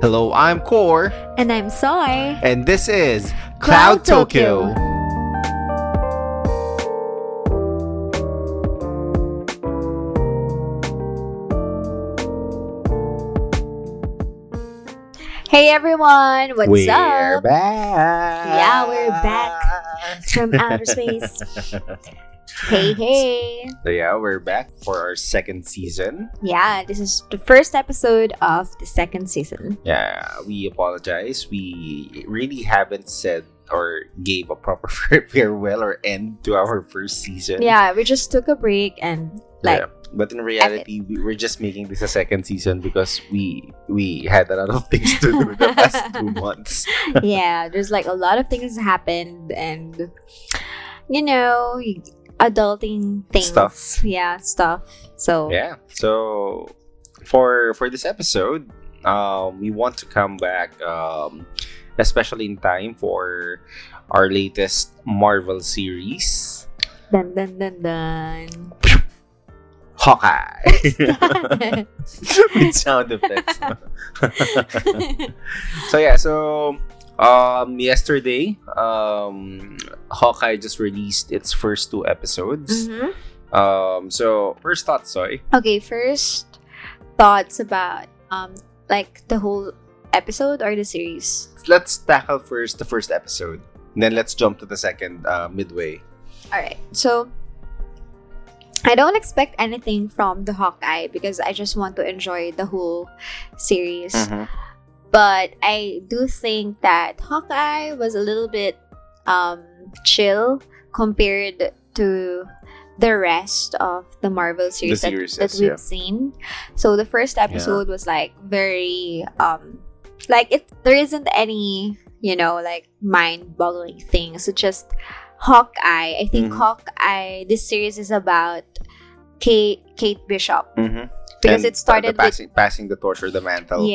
Hello, I'm Kor, And I'm Soy. and this is Cloud Cloud Tokyo. Tokyo. Hey everyone, what's up? we're back. Yeah, we're back from outer space. Hey, hey. So yeah, we're back for our second season. Yeah, this is the first episode of the second season. Yeah, we apologize. We really haven't said or gave a proper farewell or end to our first season. Yeah, we just took a break and like Yeah. But in reality, we we're just making this a second season because we we had a lot of things to do the past two months. yeah, there's like a lot of things happened and you know, adulting things. Stuff. Yeah, stuff. So Yeah. So for for this episode, um, we want to come back, um, especially in time for our latest Marvel series, dun dun dun dun. Hawkeye. With sound effects. so yeah, so um yesterday, um Hawkeye just released its first two episodes. Mhm. Um so first thoughts, Soy. Okay, first thoughts about um like the whole episode or the series. let's tackle first the first episode. Then let's jump to the second uh, midway. All right. So I don't expect anything from the Hawkeye because I just want to enjoy the whole series. But I do think that Hawkeye was a little bit um chill compared to the rest of the Marvel series, that- series, that, yes, we've yeah. seen. So the first episode was like very um like it there isn't any, you know, like mind-boggling things. It's just Hawkeye. I think Mhm. Hawkeye this series is about Kate Kate Bishop Mm-hmm. because And it started the, the passing, passing the torch or the mantle. with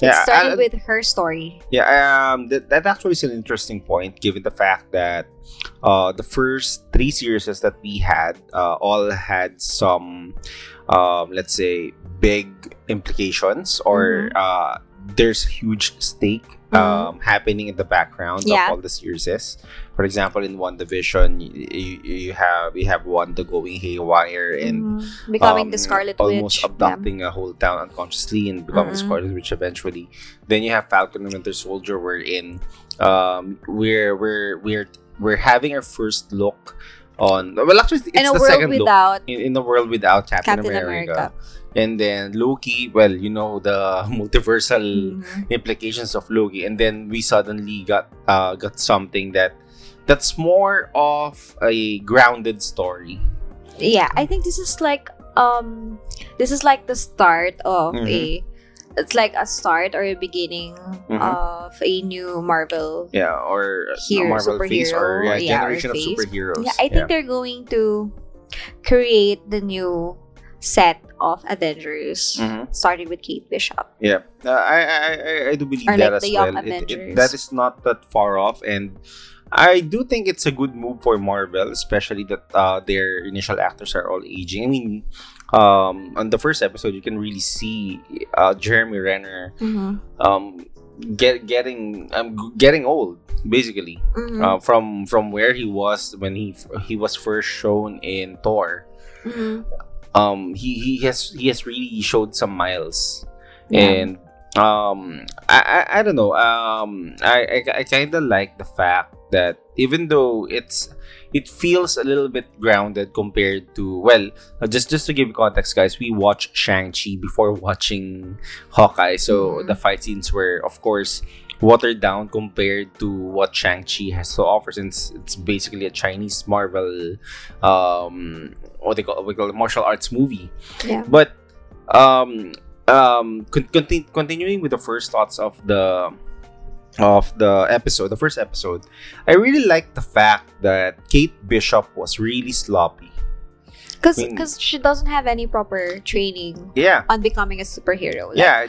yeah. Started I- with her story. Yeah, um, that, that actually is an interesting point, given the fact that uh, the first three series that we had uh, all had some, um, let's say, big implications, or Mm-hmm. uh, there's huge stake um, happening in the background Yeah. of all the series. For example, in WandaVision, you, you, have you have Wanda going haywire and Mhm. becoming the um, Scarlet almost Witch. abducting a whole town unconsciously and becoming Mhm. Scarlet Witch eventually. Then you have Falcon and Winter Soldier. We're in. Um, we're we're we're we're having our first look on. Well, actually, it's in a the world second look without in, in the world without Captain, Captain America. America. And then Loki. Well, you know the multiversal Mhm. implications of Loki, and then we suddenly got uh got something that that's more of a grounded story. Yeah, I think this is like um this is like the start of Mhm. a it's like a start or a beginning Mhm. of a new Marvel. Yeah, or Hero- a Marvel phase or yeah, superhero, yeah, or generation of superheroes. Yeah, I think they're going to create the new set of Avengers Mhm. starting with Kate Bishop. Yeah, uh, I, I I do believe Or that like as well. It- it- that is not that far off, and I do think it's a good move for Marvel, especially that uh, their initial actors are all aging. I mean, um, on the first episode, you can really see uh, Jeremy Renner um, get getting um, getting old, basically, Mhm. uh, from from where he was when he he was first shown in Thor. Mhm. Um he he has he has really showed some miles Yeah. and um I, I i don't know um i i, I kind of like the fact that even though it's it feels a little bit grounded compared to well uh, just just to give you context guys we watched shang-chi before watching hawkeye so Mhm. the fight scenes were of course watered down compared to what shang-chi has to offer since it's basically a chinese marvel um what they call, we call it, martial arts movie Yeah. but um um con- conti- continuing with the first thoughts of the of the episode the first episode i really like the fact that kate bishop was really sloppy Because I mean- she doesn't have any proper training yeah on becoming a superhero. Like, yeah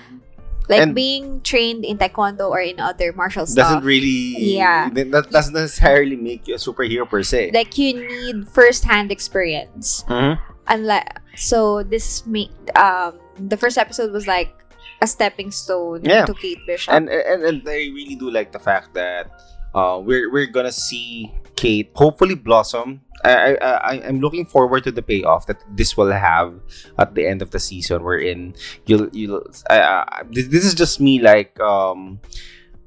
like and- being trained in taekwondo or in other martial styles. doesn't stuff. really Yeah. that doesn't necessarily make you a superhero per se like you need first-hand experience. Mhm. Unlike so, this me um the first episode was like a stepping stone Yeah. to Kate Bishop. and, and and I really do like the fact that uh, we're we're gonna see Kate hopefully blossom. I, I I I'm looking forward to the payoff that this will have at the end of the season. Wherein you'll you'll uh, this, this is just me like um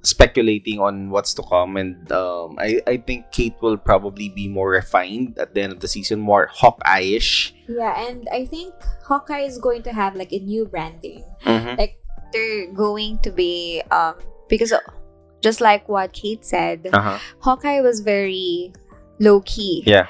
speculating on what's to come and um I I think Kate will probably be more refined at the end of the season, more Hawkeye-ish. yeah, and I think Hawkeye is going to have like a new branding. Mm-hmm. They're going to be um because just like what Kate said, Uh-huh. Hawkeye was very low key. Yeah.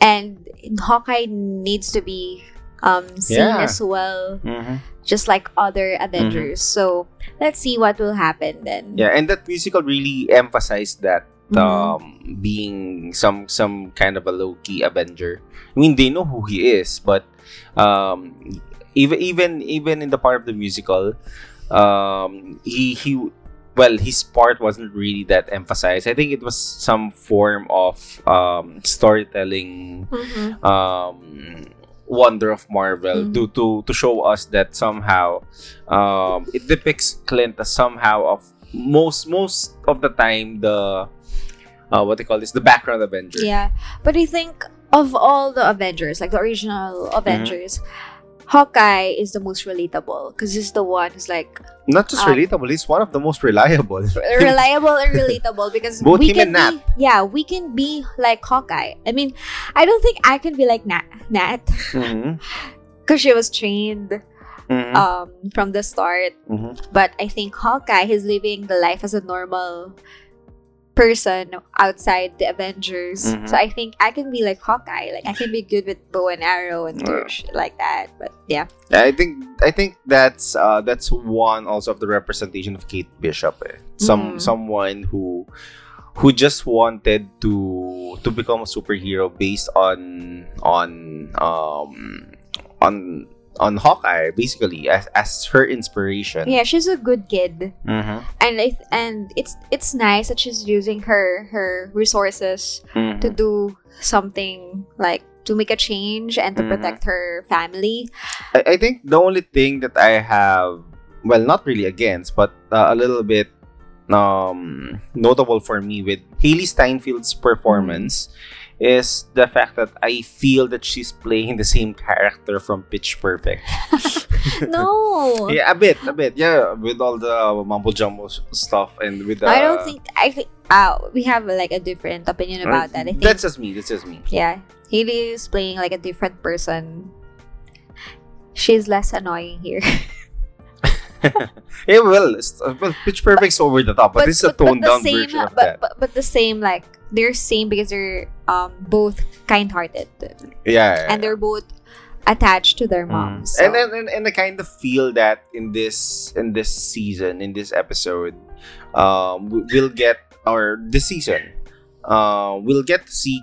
And Hawkeye needs to be um seen Yeah. as well, Mm-hmm. just like other Avengers. So let's see what will happen then. Yeah, and that musical really emphasized that Mhm. um being some some kind of a low key Avenger. I mean, they know who he is, but um even even even in the part of the musical, um he he well his part wasn't really that emphasized. I think it was some form of um storytelling Mhm. um wonder of Marvel Mhm. to to to show us that somehow um it depicts Clint as somehow of most most of the time the uh, what they call this the background Avenger. Yeah. But I think of all the Avengers, like the original Mm-hmm. Hawkeye is the most relatable because he's the one who's like Not just Um, relatable, he's one of the most reliable. reliable and relatable because Both we can be yeah we can be like Hawkeye. I mean, I don't think I can be like Nat Nat because she was trained Mhm. um from the start. Mhm. But I think Hawkeye is living the life as a normal person outside the Avengers. Mhm. So I think I can be like Hawkeye. Like I can be good with bow and arrow and Yeah. shit like that. But yeah. I think I think that's uh, that's one also of the representation of Kate Bishop. Eh. Some Mm. someone who who just wanted to to become a superhero based on on um on on Hawkeye basically as as her inspiration. Yeah, she's a good kid. Mhm. And I and it's it's nice that she's using her her resources Mhm. to do something like to make a change and to Mhm. protect her family. I, I think the only thing that I have, well, not really against, but uh, a little bit um, notable for me with Hailee Steinfeld's performance is the fact that I feel that she's playing the same character from Pitch Perfect. no. yeah, a bit, a bit. Yeah, with all the mumbo jumbo stuff and with the. I don't think I think uh, we have like a different opinion about that. I think That's just me. That's just me. yeah, Hailee is playing like a different person. She's less annoying here. Yeah, well, it's- uh, well, Pitch Perfect's over the top, but, this is a toned down same, version of but, that. But, but the same like they're same because they're um both kind-hearted yeah, and they're both attached to their Mm. moms. so- And then and, and I kind of feel that in this in this season, in this episode, um, we- we'll get or this season, uh, we'll get to see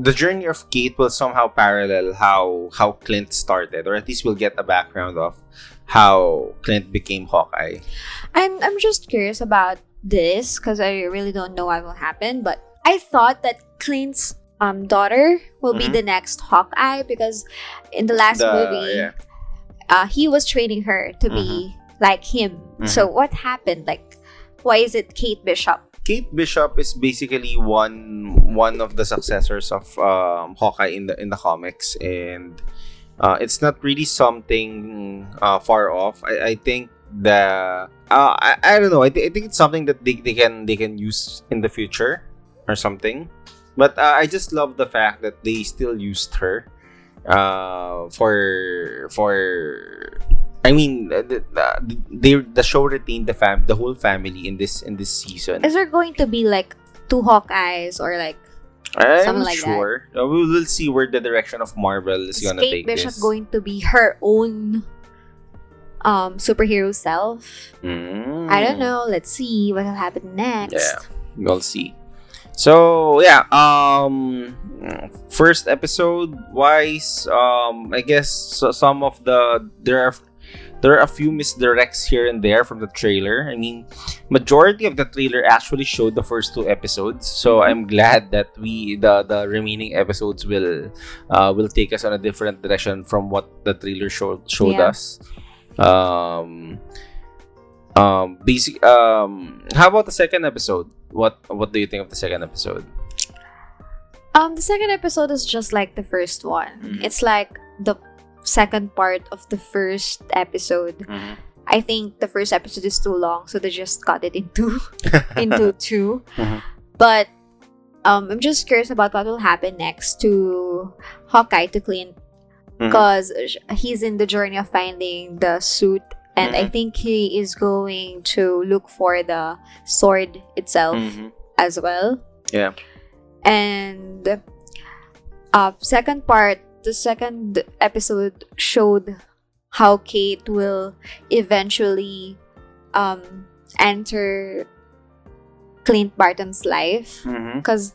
the journey of Kate will somehow parallel how how Clint started, or at least we'll get a background of how Clint became Hawkeye. I'm I'm just curious about this because I really don't know what will happen. But I thought that Clint's um daughter will be Mhm. the next Hawkeye because in the last The- movie, yeah. uh, he was training her to be like him. Mhm. So what happened? Like, why is it Kate Bishop? Kate Bishop is basically one one of the successors of um, Hawkeye in the in the comics, and uh, it's not really something uh, far off. I, I think the uh, I, I don't know. I, thi- I think it's something that they, they can they can use in the future or something. But uh, I just love the fact that they still used her uh, for for I mean, the, the, they, the show retained the fam, the whole family in this in this season. Is there going to be like two Hawkeyes or like I'm something like that? sure. Uh, we will see where the direction of Marvel is is gonna Kate take Bishop this. going to be her own um superhero self? Mm. I don't know. Let's see what will happen next. Yeah. We'll see. So yeah, um, first episode wise, um, I guess so some of the there are there are a few misdirects here and there from the trailer. I mean, majority of the trailer actually showed the first two episodes, so I'm glad that we the the remaining episodes will uh, will take us on a different direction from what the trailer showed showed Yeah. us. Um, um, basic. Um, how about the second episode? What What do you think of the second episode? Um, the second episode is just like the first one. Mhm. It's like the second part of the first episode. I think the first episode is too long, so they just cut it into into 2 Mhm. But um, I'm just curious about what will happen next to Hawkeye to Clint Mhm. because he's in the journey of finding the suit, and I Mhm. think he is going to look for the sword itself Mhm. as well. Yeah. And uh second part, the second episode showed how Kate will eventually um enter Clint Barton's life because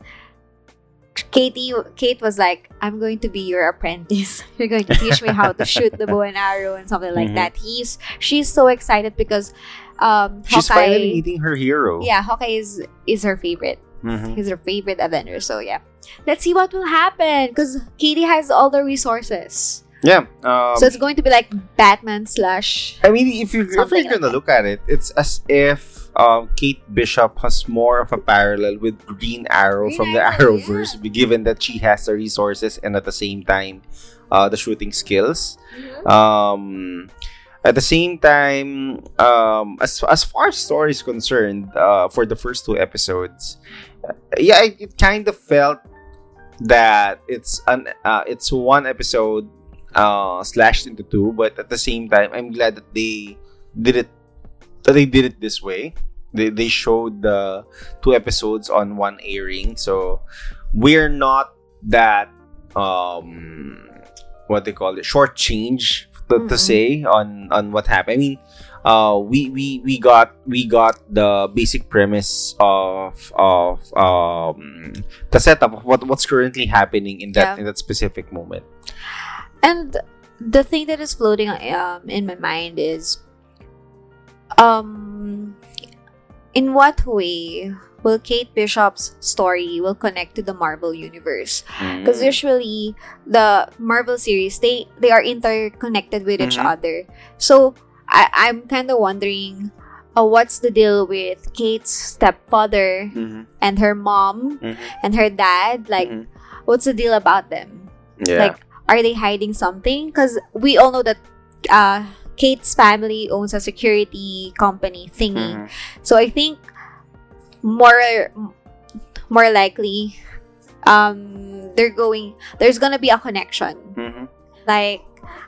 Katie Kate was like, I'm going to be your apprentice. You're going to teach me how to shoot the bow and arrow and something like Mhm. that. He's she's so excited because um She's Hawkeye finally meeting her hero. yeah, Hawkeye is is her favorite. Mhm. He's her favorite Avenger. So yeah, let's see what will happen because Katie has all the resources. Yeah. Um, so it's going to be like Batman slash. I mean, if you're, if you're gonna like look at it, it's as if um, Kate Bishop has more of a parallel with Green Arrow Green from the Arrow, Arrowverse, given that she has the resources and at the same time, uh, the shooting skills. Um, at the same time, um, as as far as story is concerned, uh, for the first two episodes, uh, yeah, it, it kind of felt that it's an uh, it's one episode uh, slashed into two, but at the same time, I'm glad that they did it. That they did it this way. They they showed the two episodes on one airing, so we're not that um what they call it short change to, to Mhm. say on on what happened. I mean, uh, we we we got we got the basic premise of of um the setup of what what's currently happening in that Yeah. in that specific moment. And the thing that is floating um, in my mind is, um, in what way will Kate Bishop's story will connect to the Marvel universe? Because Mm. usually the Marvel series they they are interconnected with each Mhm. other. So I I'm kind of wondering, uh, what's the deal with Kate's stepfather Mhm. and her mom Mhm. and her dad? Like, Mhm. what's the deal about them? yeah. Like, are they hiding something? Because we all know that uh, Kate's family owns a security company thingy. Mhm. So I think more more likely um they're going there's gonna be a connection. Mhm. Like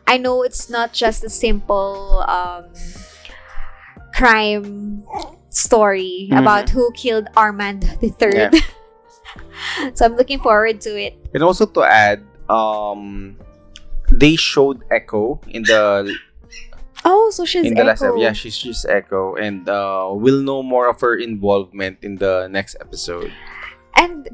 I know it's not just a simple um crime story Mhm. about who killed Armand the third. so I'm looking forward to it. And also to add, um, they showed Echo in the Oh, so she's in the last episode. Yeah, she's she's Echo, and uh, we'll know more of her involvement in the next episode. and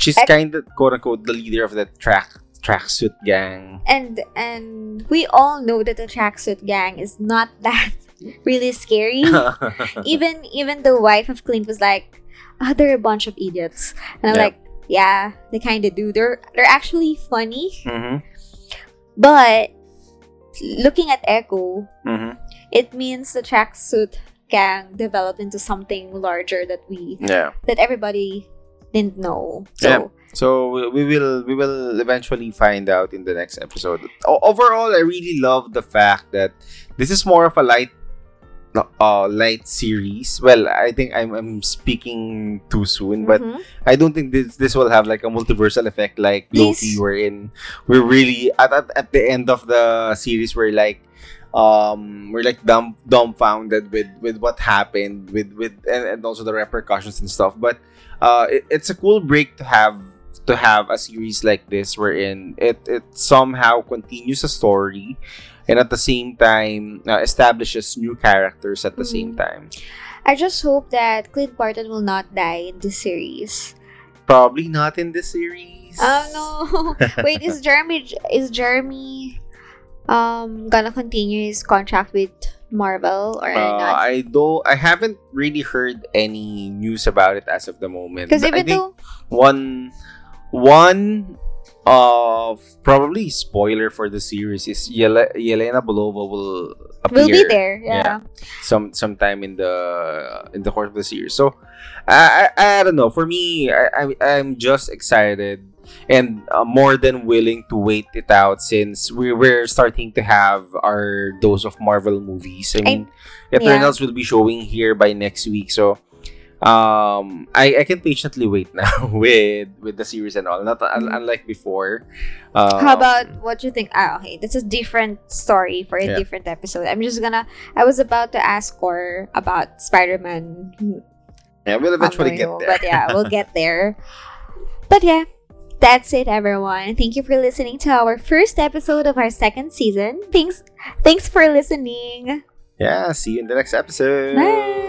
She's kind of quote unquote the leader of the track tracksuit gang. and and we all know that the tracksuit gang is not that really scary. even even the wife of Clint was like, "Ah, they're a bunch of idiots," and I'm Yeah. like, "Yeah, they kind of do. They're they're actually funny." Mhm, But looking at Echo, mhm. it means the tracksuit gang developed into something larger that we Yeah. that everybody didn't know. So Yeah. So we- will we will eventually find out in the next episode. O- overall, I really love the fact that this is more of a light uh light series. Well, I think I'm I'm speaking too soon, but Mhm. I don't think this this will have like a multiversal effect like. Loki in, we're really at, at, at the end of the series we're like um we're like dumb dumbfounded with with what happened with with and, and also the repercussions and stuff but uh it, it's a cool break to have to have a series like this wherein it it somehow continues a story and at the same time uh, establishes new characters at the same Mhm. time I just hope that Clint Barton will not die in the series. probably not in this series Oh no! Wait, is Jeremy is Jeremy um gonna continue his contract with Marvel or Uh, not? I don't. I haven't really heard any news about it as of the moment. Because But I even think though one, one of probably spoiler for the series is Yele- Yelena Belova will appear. We'll be there. Yeah. Some sometime in the in the course of the series. So I I, I don't know. For me, I, I I'm just excited and uh, more than willing to wait it out since we we're starting to have our dose of Marvel movies. I mean, Eternals will be showing here by next week, so um I, I can patiently wait now with with the series and all not un- unlike before um, How about what you think? Ah, okay, this is different story for a Yeah. different episode. I'm just gonna. I was about to ask Kor about Spider-Man. yeah we'll eventually get there But yeah, we'll get there. But yeah, that's it, everyone. Thank you for listening to our first episode of our second season. Thanks, thanks for listening. yeah see you in the next episode Bye.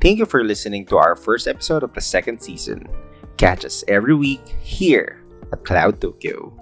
Thank you for listening to our first episode of the second season. Catch us every week here at cloud tokyo